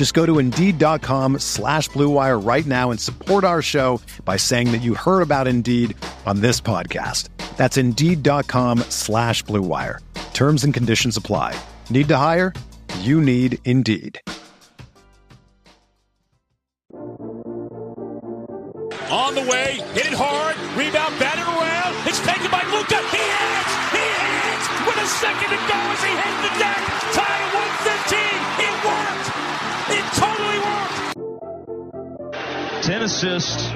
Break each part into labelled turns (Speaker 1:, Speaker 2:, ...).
Speaker 1: Just go to Indeed.com slash BlueWire right now and support our show by saying that you heard about Indeed on this podcast. That's Indeed.com slash BlueWire. Terms and conditions apply. Need to hire? You need Indeed.
Speaker 2: On the way, hit it hard, rebound, batted around. It's taken by Luka. He hits! He hits! With a second to go as he hits the deck. Tie at 115. It worked!
Speaker 3: 10 assists,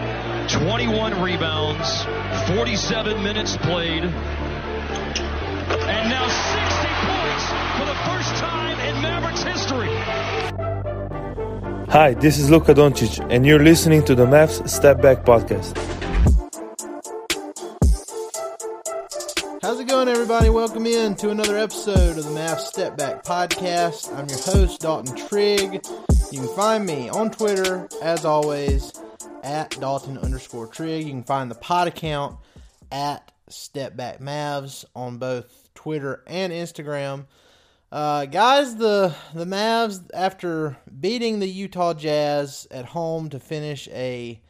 Speaker 3: 21 rebounds, 47 minutes played, and now 60 points for the first time in Mavericks history.
Speaker 4: Hi, this is Luka Doncic, and you're listening to the Mavs Step Back Podcast.
Speaker 5: How's it going, everybody? Welcome in to another episode of the Mavs Step Back Podcast. I'm your host, Dalton Trigg. You can find me on Twitter, as always, at Dalton underscore Trigg. You can find the pod account at Step Back Mavs on both Twitter and Instagram. Uh, guys, the the Mavs after beating the Utah Jazz at home to finish a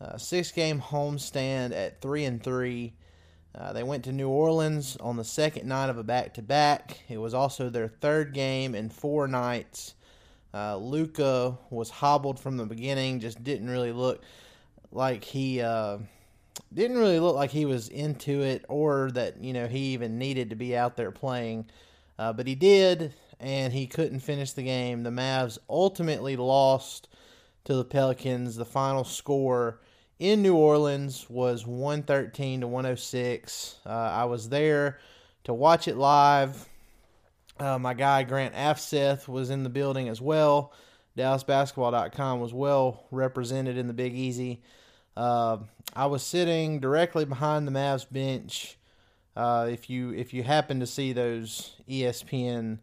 Speaker 5: uh, six game homestand at three and three. Uh, they went to New Orleans on the second night of a back to back. It was also their third game in four nights. Uh, Luka was hobbled from the beginning, just didn't really look like he uh, didn't really look like he was into it or that you know he even needed to be out there playing. Uh, but he did, and he couldn't finish the game. The Mavs ultimately lost to the Pelicans. The final score in New Orleans was 113 to 106. Uh, I was there to watch it live. Uh, my guy Grant Afseth was in the building as well. DallasBasketball.com was well represented in the Big Easy. Uh, I was sitting directly behind the Mavs bench. Uh, if you if you happen to see those ESPN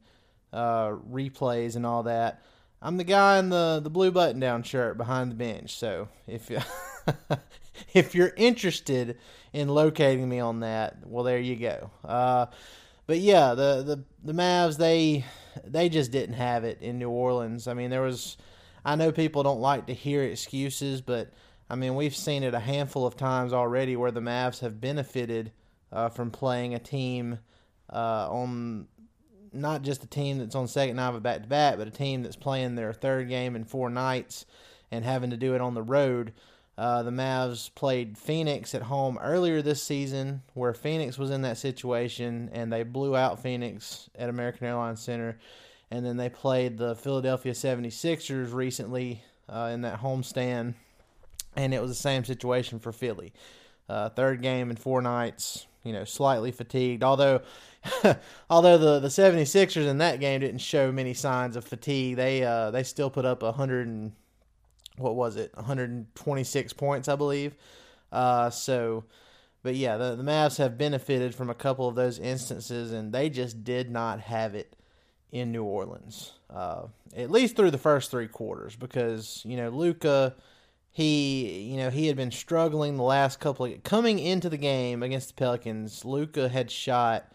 Speaker 5: uh, replays and all that, I'm the guy in the, the blue button down shirt behind the bench. So if if you're interested in locating me on that, well, there you go. But yeah, the, the the Mavs they they just didn't have it in New Orleans. I mean, there was I know people don't like to hear excuses, but I mean we've seen it a handful of times already where the Mavs have benefited uh, from playing a team uh, on not just a team that's on second night of a back to back, but a team that's playing their third game in four nights and having to do it on the road. Uh, the Mavs played Phoenix at home earlier this season, where Phoenix was in that situation, and they blew out Phoenix at American Airlines Center. And then they played the Philadelphia 76ers recently uh, in that homestand, and it was the same situation for Philly. Uh, third game in four nights, you know, slightly fatigued. Although, although the the 76ers in that game didn't show many signs of fatigue, they uh, they still put up a hundred and what was it, 126 points, I believe. Uh, so, but yeah, the the Mavs have benefited from a couple of those instances, and they just did not have it in New Orleans, uh, at least through the first three quarters, because you know Luka he you know he had been struggling the last couple of coming into the game against the Pelicans. Luka had shot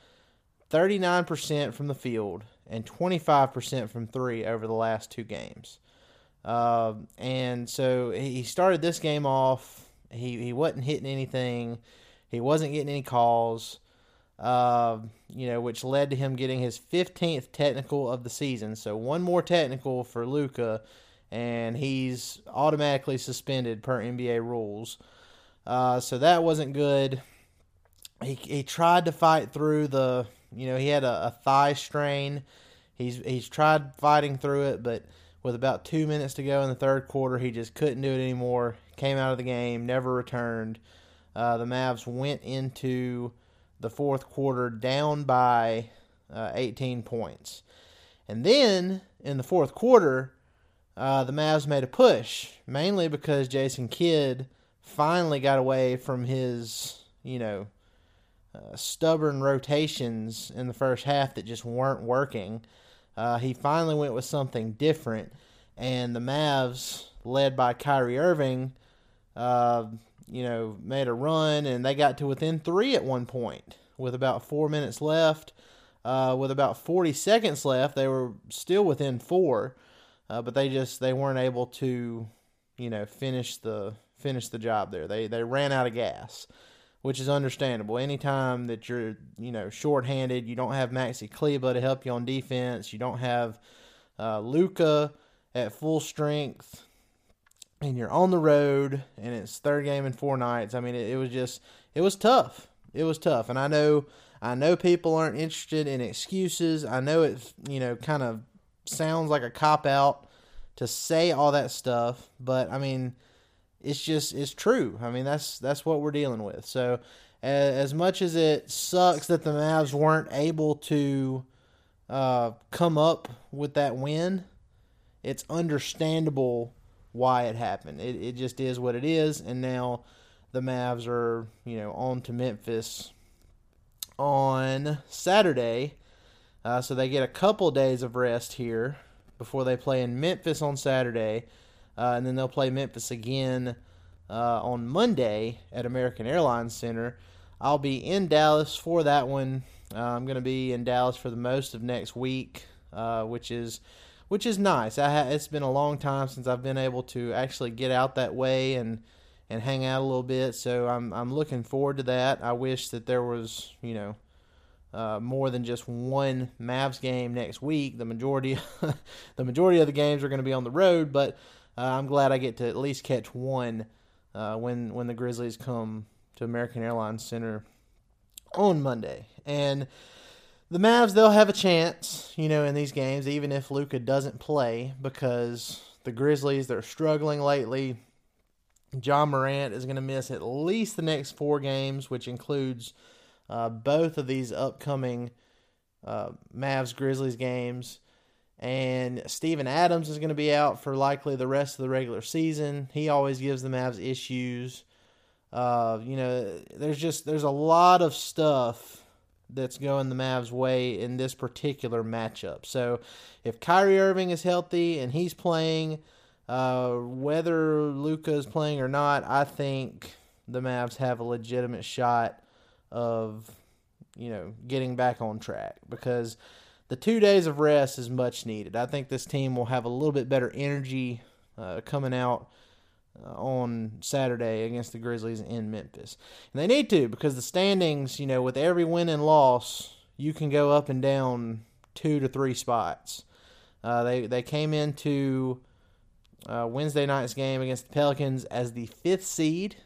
Speaker 5: 39% from the field and 25% from 3 over the last two games. Uh, and so he started this game off he he wasn't hitting anything. He wasn't getting any calls. Uh, you know, which led to him getting his 15th technical of the season. So one more technical for Luka and he's automatically suspended per NBA rules. Uh, so that wasn't good. he he tried to fight through the you know he had a, a thigh strain. He's he's tried fighting through it, but with about two minutes to go in the third quarter, he just couldn't do it anymore. Came out of the game, never returned. Uh, the Mavs went into the fourth quarter down by uh, 18 points. And then in the fourth quarter, uh, the Mavs made a push, mainly because Jason Kidd finally got away from his, you know, uh, stubborn rotations in the first half that just weren't working. Uh, he finally went with something different, and the Mavs, led by Kyrie Irving, uh, you know, made a run, and they got to within three at one point with about four minutes left. Uh, with about 40 seconds left, they were still within four, uh, but they just they weren't able to, you know, finish the finish the job there. They they ran out of gas which is understandable. Anytime that you're, you know, shorthanded, you don't have Maxi Kleber to help you on defense, you don't have uh, Luka at full strength, and you're on the road, and it's third game in four nights. I mean, it, it was just, it was tough. It was tough, and I know, I know people aren't interested in excuses. I know it, you know, kind of sounds like a cop out to say all that stuff, but I mean it's just it's true. I mean that's that's what we're dealing with. So as much as it sucks that the Mavs weren't able to uh, come up with that win, it's understandable why it happened. It it just is what it is, and now the Mavs are you know on to Memphis on Saturday, uh, so they get a couple days of rest here before they play in Memphis on Saturday uh, and then they'll play Memphis again uh, on Monday at American Airlines Center. I'll be in Dallas for that one. Uh, I'm going to be in Dallas for the most of next week, uh, which is which is nice. Ha- it's been a long time since I've been able to actually get out that way and and hang out a little bit. So I'm I'm looking forward to that. I wish that there was you know uh, more than just one Mavs game next week. The majority the majority of the games are going to be on the road, but uh, I'm glad I get to at least catch one uh, when when the Grizzlies come to American Airlines Center on Monday. And the Mavs, they'll have a chance, you know, in these games, even if Luka doesn't play, because the Grizzlies they're struggling lately. Ja Morant is going to miss at least the next four games, which includes uh, both of these upcoming uh, Mavs Grizzlies games. And Steven Adams is going to be out for likely the rest of the regular season. He always gives the Mavs issues. Uh, you know, there's just there's a lot of stuff that's going the Mavs' way in this particular matchup. So if Kyrie Irving is healthy and he's playing, uh, whether Luka is playing or not, I think the Mavs have a legitimate shot of you know getting back on track because the two days of rest is much needed. I think this team will have a little bit better energy uh, coming out uh, on Saturday against the Grizzlies in Memphis. And they need to because the standings, you know, with every win and loss, you can go up and down two to three spots. Uh, they they came into uh, Wednesday night's game against the Pelicans as the fifth seed.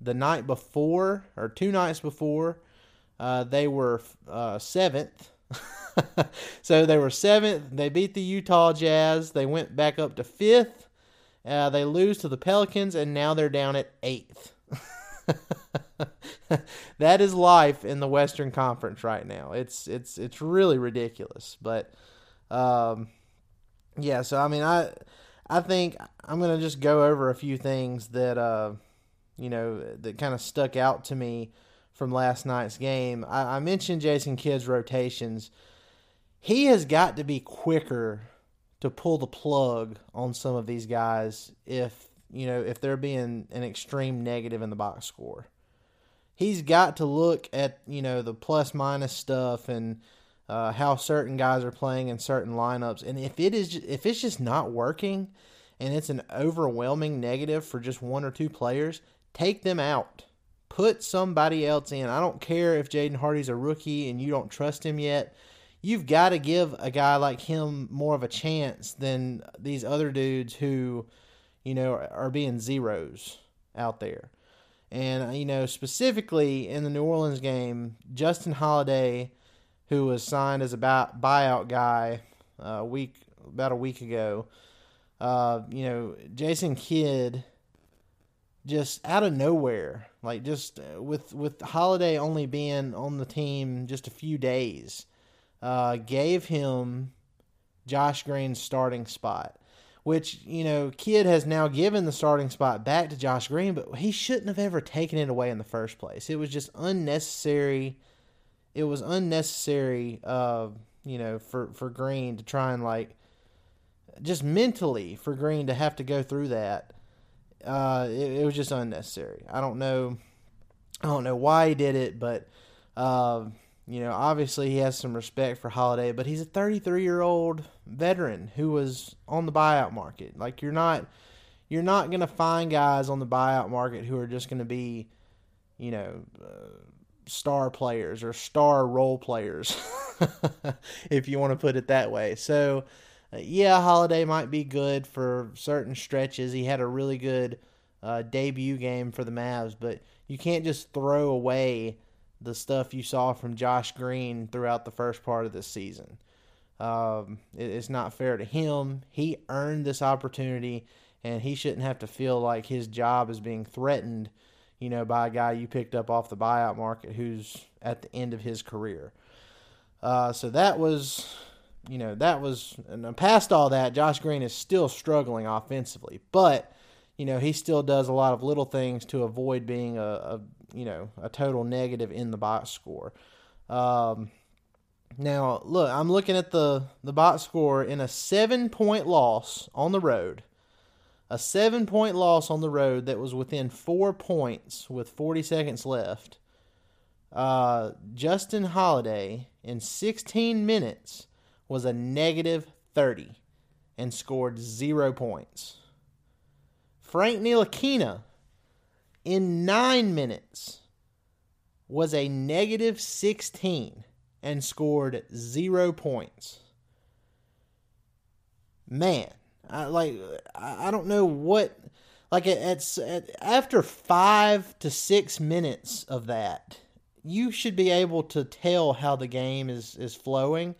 Speaker 5: The night before, or two nights before, uh, they were uh, seventh. so they were seventh. They beat the Utah Jazz. They went back up to fifth. Uh, they lose to the Pelicans, and now they're down at eighth. that is life in the Western Conference right now. It's it's it's really ridiculous. But um, yeah, so I mean, I I think I'm gonna just go over a few things that uh, you know that kind of stuck out to me from last night's game. I, I mentioned Jason Kidd's rotations he has got to be quicker to pull the plug on some of these guys if you know if they're being an extreme negative in the box score. He's got to look at you know the plus minus stuff and uh, how certain guys are playing in certain lineups, and if it is if it's just not working, and it's an overwhelming negative for just one or two players, take them out. Put somebody else in. I don't care if Jaden Hardy's a rookie and you don't trust him yet you've got to give a guy like him more of a chance than these other dudes who, you know, are being zeros out there. And, uh, you know, specifically in the New Orleans game, Justin Holiday, who was signed as a buyout guy uh, a week, about a week ago, uh, you know, Jason Kidd just out of nowhere, like just uh, with with Holiday only being on the team just a few days, uh, gave him Josh Green's starting spot. Which you know, Kidd has now given the starting spot back to Josh Green, but he shouldn't have ever taken it away in the first place. It was just unnecessary. It was unnecessary, uh, you know, for for Green to try and like just mentally for Green to have to go through that, uh, it, it, was just unnecessary. I don't know, I don't know why he did it, but uh, you know, obviously he has some respect for Holiday, but he's a 33 year old veteran who was on the buyout market. Like you're not, you're not gonna find guys on the buyout market who are just gonna be, you know. Uh, star players or star role players, if you want to put it that way. So, yeah, Holiday might be good for certain stretches. He had a really good uh, debut game for the Mavs, but you can't just throw away the stuff you saw from Josh Green throughout the first part of this season. Um, it, it's not fair to him. He earned this opportunity, and he shouldn't have to feel like his job is being threatened, you know, by a guy you picked up off the buyout market who's at the end of his career. Uh, so that was you know, that was, and past all that, Josh Green is still struggling offensively, but, you know, he still does a lot of little things to avoid being a, a you know, a total negative in the box score. Um, now, look, I'm looking at the, the box score in a seven point loss on the road. A seven point loss on the road that was within four points with 40 seconds left. Uh, Justin Holiday in 16 minutes was a negative 30 and scored zero points. Frank Ntilikina, in nine minutes, was a negative 16 and scored zero points. Man, I, like I don't know what like it's at, after five to six minutes of that, you should be able to tell how the game is is flowing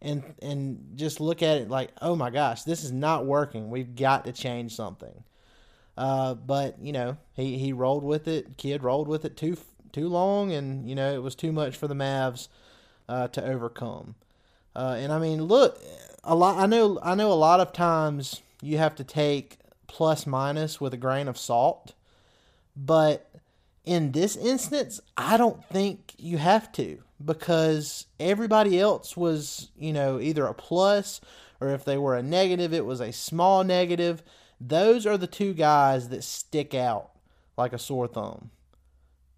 Speaker 5: and and just look at it like, oh my gosh, this is not working. We've got to change something. Uh, but you know, he, he rolled with it. Kidd rolled with it too too long, and you know it was too much for the Mavs uh, to overcome. Uh, and I mean, look, a lot. I know I know a lot of times you have to take plus minus with a grain of salt, but in this instance, I don't think you have to because everybody else was, you know, either a plus or if they were a negative, it was a small negative. Those are the two guys that stick out like a sore thumb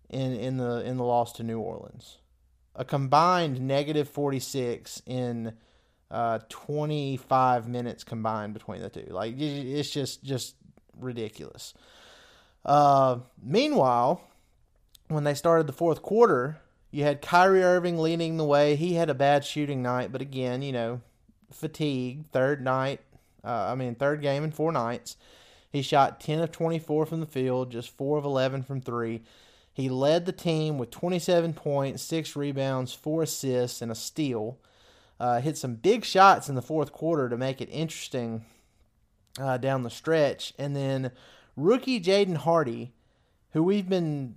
Speaker 5: in in the in the loss to New Orleans. A combined negative 46 in uh, 25 minutes combined between the two. Like it's just just ridiculous. Uh, meanwhile, when they started the fourth quarter, you had Kyrie Irving leading the way. He had a bad shooting night, but again, you know, fatigue. Third night, uh, I mean, third game in four nights. He shot 10 of 24 from the field, just 4 of 11 from three. He led the team with 27 points, 6 rebounds, 4 assists, and a steal. Uh, hit some big shots in the fourth quarter to make it interesting uh, down the stretch. And then rookie Jaden Hardy, who we've been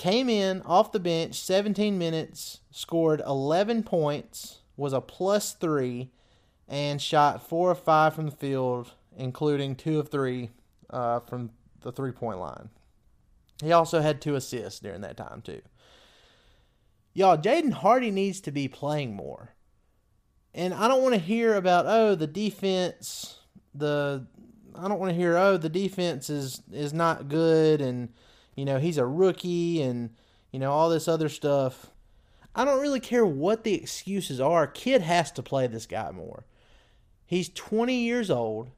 Speaker 5: Came in off the bench, 17 minutes, scored 11 points, was a plus three, and shot four of five from the field, including two of three uh, from the three point line. He also had two assists during that time, too. Y'all, Jaden Hardy needs to be playing more. And I don't want to hear about, oh, the defense, the. I don't want to hear, oh, the defense is, is not good and, you know, he's a rookie and, you know, all this other stuff. I don't really care what the excuses are. Kidd has to play this guy more. He's 20 years old.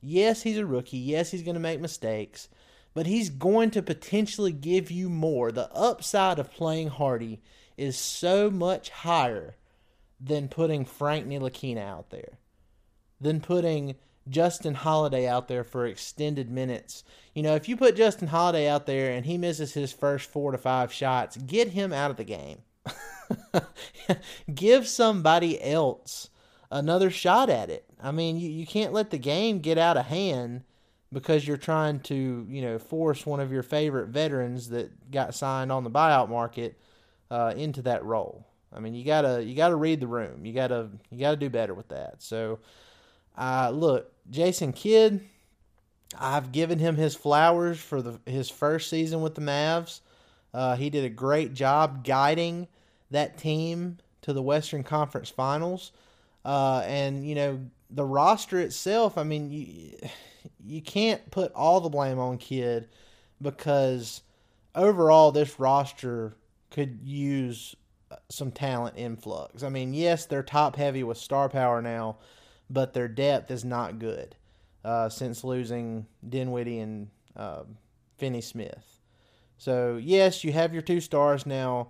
Speaker 5: Yes, he's a rookie. Yes, he's going to make mistakes, but he's going to potentially give you more. The upside of playing Hardy is so much higher than putting Frank Ntilikina out there, than putting Justin Holiday out there for extended minutes. You know, if you put Justin Holiday out there and he misses his first four to five shots, get him out of the game. Give somebody else another shot at it. I mean, you, you can't let the game get out of hand because you're trying to, you know, force one of your favorite veterans that got signed on the buyout market uh, into that role. I mean, you gotta you gotta read the room. You gotta you gotta do better with that. So, uh, look, Jason Kidd, I've given him his flowers for the his first season with the Mavs. Uh, he did a great job guiding that team to the Western Conference Finals. Uh, and you know the roster itself. I mean, you you can't put all the blame on Kidd because overall this roster could use some talent influx. I mean, yes, they're top heavy with star power now, but their depth is not good uh, since losing Dinwiddie and uh, Finney Smith. So yes, you have your two stars now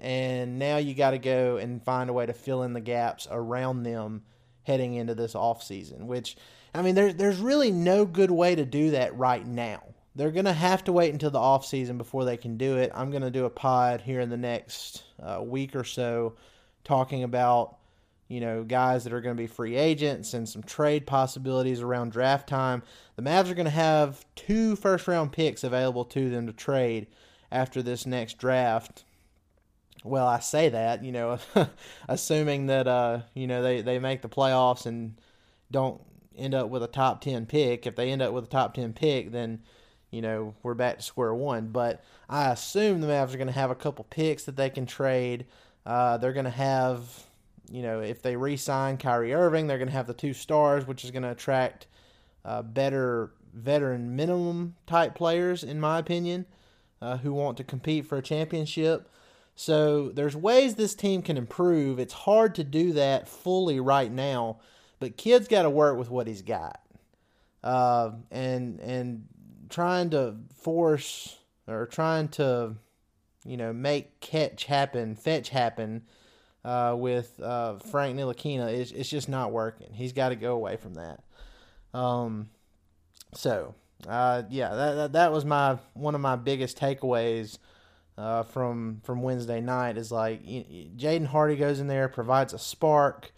Speaker 5: and now you got to go and find a way to fill in the gaps around them heading into this off season. Which, I mean, there's there's really no good way to do that right now. They're gonna have to wait until the off season before they can do it. I'm gonna do a pod here in the next uh, week or so, talking about you know guys that are going to be free agents and some trade possibilities around draft time. The Mavs are going to have two first round picks available to them to trade after this next draft well, I say that, you know, assuming that uh, you know they, they make the playoffs and don't end up with a top ten pick. If they end up with a top ten pick, then you know we're back to square one. But I assume the Mavs are going to have a couple picks that they can trade. Uh, they're going to have, you know, if they re-sign Kyrie Irving, they're going to have the two stars, which is going to attract uh, better veteran minimum type players, in my opinion, uh, who want to compete for a championship. So there's ways this team can improve. It's hard to do that fully right now, but Kidd's got to work with what he's got, uh, and and trying to force or trying to, you know, make catch happen, fetch happen. Uh, with uh, Frank Ntilikina, it's, it's just not working. He's got to go away from that. Um, so uh, yeah, that, that, that was my one of my biggest takeaways uh, from from Wednesday night is like Jaden Hardy goes in there, provides a spark.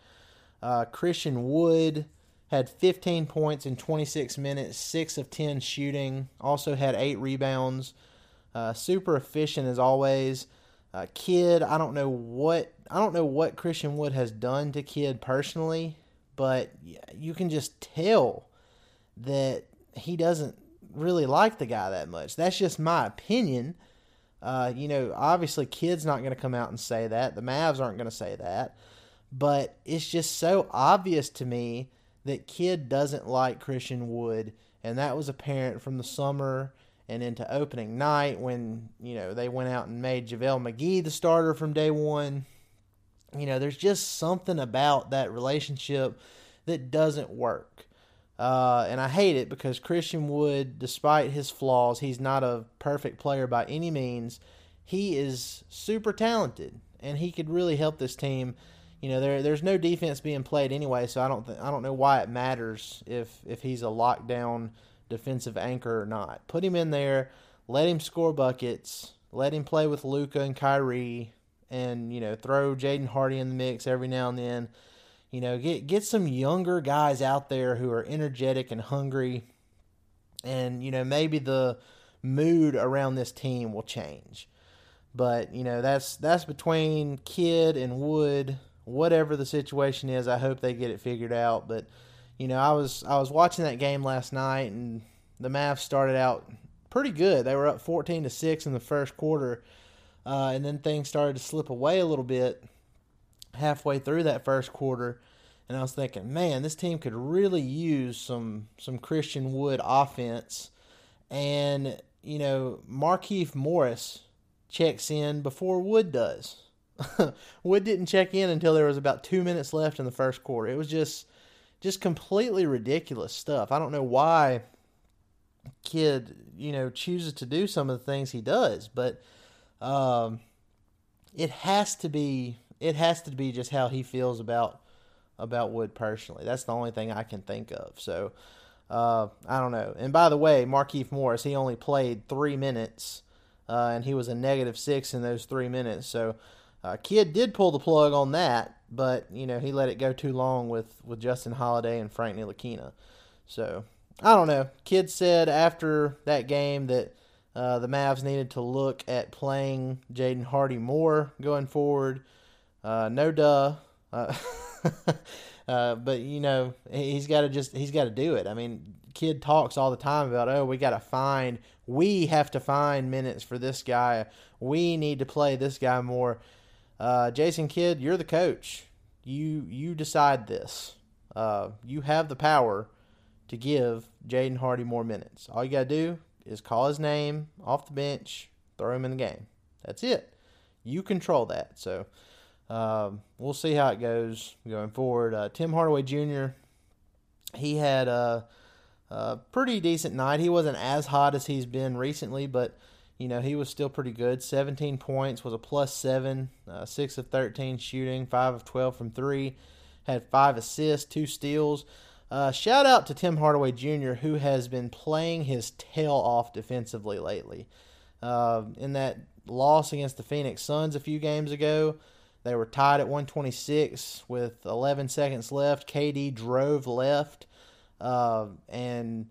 Speaker 5: Uh, Christian Wood had 15 points in 26 minutes, six of 10 shooting. Also had eight rebounds. Uh, super efficient as always. Uh, Kidd, I don't know what I don't know what Christian Wood has done to Kidd personally, but you can just tell that he doesn't really like the guy that much. That's just my opinion. Uh, you know, obviously, Kidd's not going to come out and say that. The Mavs aren't going to say that. But it's just so obvious to me that Kidd doesn't like Christian Wood, and that was apparent from the summer and into opening night when you know they went out and made JaVale McGee the starter from day one. You know, there's just something about that relationship that doesn't work. Uh, and I hate it because Christian Wood, despite his flaws, he's not a perfect player by any means. He is super talented, and he could really help this team. You know, there there's no defense being played anyway, so I don't th- I don't know why it matters if if he's a lockdown defensive anchor or not. Put him in there, let him score buckets, let him play with Luka and Kyrie, and you know throw Jaden Hardy in the mix every now and then. You know, get get some younger guys out there who are energetic and hungry, and you know maybe the mood around this team will change. But you know that's that's between Kidd and Wood. Whatever the situation is, I hope they get it figured out. But you know, I was I was watching that game last night, and the Mavs started out pretty good. They were up fourteen to six in the first quarter, uh, and then things started to slip away a little bit halfway through that first quarter. And I was thinking, man, this team could really use some some Christian Wood offense. And you know, Markieff Morris checks in before Wood does. Wood didn't check in until there was about two minutes left in the first quarter. It was just just completely ridiculous stuff. I don't know why Kidd, you know, chooses to do some of the things he does, but um, it has to be it has to be just how he feels about about Wood personally. That's the only thing I can think of. So uh, I don't know. And by the way, Markieff Morris, he only played three minutes, uh, and he was a negative six in those three minutes. So uh, Kidd did pull the plug on that, but you know he let it go too long with with Justin Holiday and Frank Ntilikina. So I don't know. Kidd said after that game that uh, the Mavs needed to look at playing Jaden Hardy more going forward. Uh, no duh. Uh, uh but you know he's got to just he's got to do it. I mean, Kidd talks all the time about oh we got to find we have to find minutes for this guy. We need to play this guy more. Uh, Jason Kidd, you're the coach. You you decide this. Uh, you have the power to give Jaden Hardy more minutes. All you gotta do is call his name off the bench, throw him in the game. That's it. You control that. So um, we'll see how it goes going forward. Uh, Tim Hardaway Jr. He had a, a pretty decent night. He wasn't as hot as he's been recently, but you know, he was still pretty good. 17 points, was a plus seven, uh, 6 of 13 shooting, 5 of 12 from three, had 5 assists, 2 steals. Uh, shout out to Tim Hardaway Jr., who has been playing his tail off defensively lately. Uh, in that loss against the Phoenix Suns a few games ago, they were tied at 126 with 11 seconds left. KD drove left, uh, and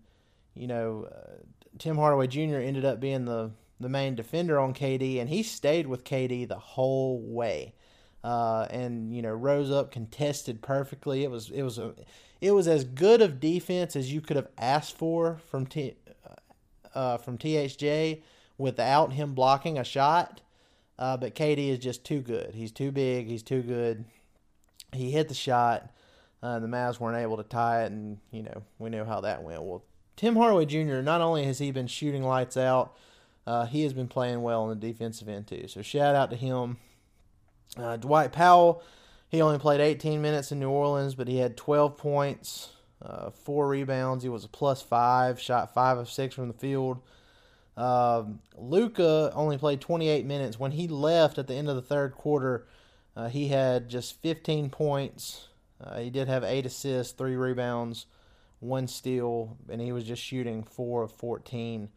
Speaker 5: you know uh, Tim Hardaway Jr. ended up being the the main defender on KD, and he stayed with KD the whole way. Uh, and you know rose up, contested perfectly. It was it was a it was as good of defense as you could have asked for from T, uh, uh from THJ without him blocking a shot. Uh, but KD is just too good. He's too big. He's too good. He hit the shot. Uh, the Mavs weren't able to tie it, and you know we know how that went. Well, Tim Hardaway Jr. Not only has he been shooting lights out, uh, he has been playing well on the defensive end too. So shout out to him. Uh, Dwight Powell, he only played 18 minutes in New Orleans, but he had 12 points, uh, four rebounds. He was a plus five, shot five of six from the field. Um, Luka only played 28 minutes. When he left at the end of the third quarter, uh, he had just 15 points. Uh, he did have eight assists, three rebounds, one steal, and he was just shooting four of 14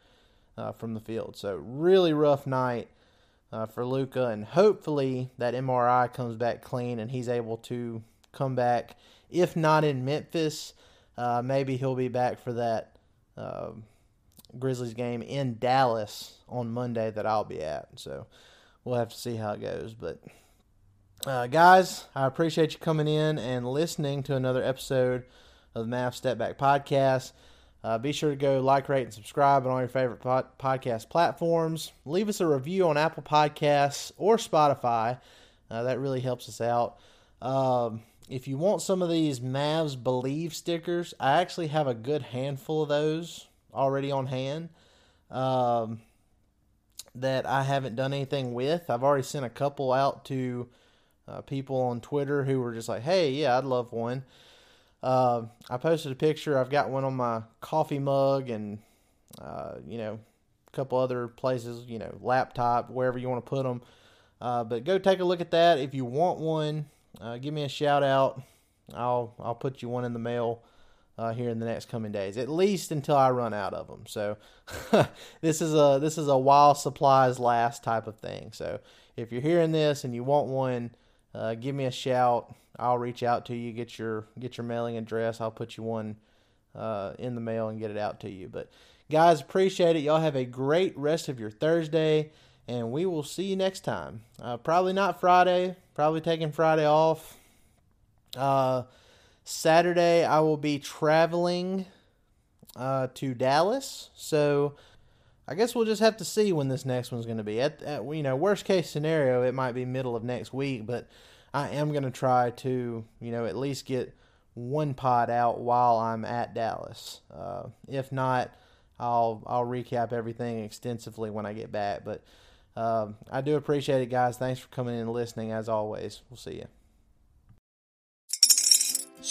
Speaker 5: uh, from the field. So really rough night uh, for Luka, and hopefully that MRI comes back clean and he's able to come back. If not in Memphis, uh, maybe he'll be back for that um, Grizzlies game in Dallas on Monday that I'll be at. So we'll have to see how it goes, but. Uh, guys, I appreciate you coming in and listening to another episode of the Mavs Step Back Podcast. Uh, be sure to go like, rate, and subscribe on all your favorite pod- podcast platforms. Leave us a review on Apple Podcasts or Spotify. Uh, that really helps us out. Um, if you want some of these Mavs Believe stickers, I actually have a good handful of those already on hand. Um, that I haven't done anything with. I've already sent a couple out to uh, people on Twitter who were just like, "Hey, yeah, I'd love one." Uh, I posted a picture. I've got one on my coffee mug, and uh, you know, a couple other places. You know, laptop, wherever you want to put them. Uh, but go take a look at that. If you want one, uh, give me a shout out. I'll I'll put you one in the mail uh, here in the next coming days, at least until I run out of them. So this is a this is a while supplies last type of thing. So if you're hearing this and you want one, uh, give me a shout. I'll reach out to you, get your get your mailing address. I'll put you one uh, in the mail and get it out to you. But guys, appreciate it. Y'all have a great rest of your Thursday, and we will see you next time. Uh, probably not Friday. Probably taking Friday off. Uh, Saturday, I will be traveling uh, to Dallas. So I guess we'll just have to see when this next one's going to be. At, at, you know, worst case scenario, it might be middle of next week, but I am going to try to, you know, at least get one pod out while I'm at Dallas. Uh, if not, I'll I'll recap everything extensively when I get back. But um, I do appreciate it, guys. Thanks for coming in and listening. As always, we'll see you.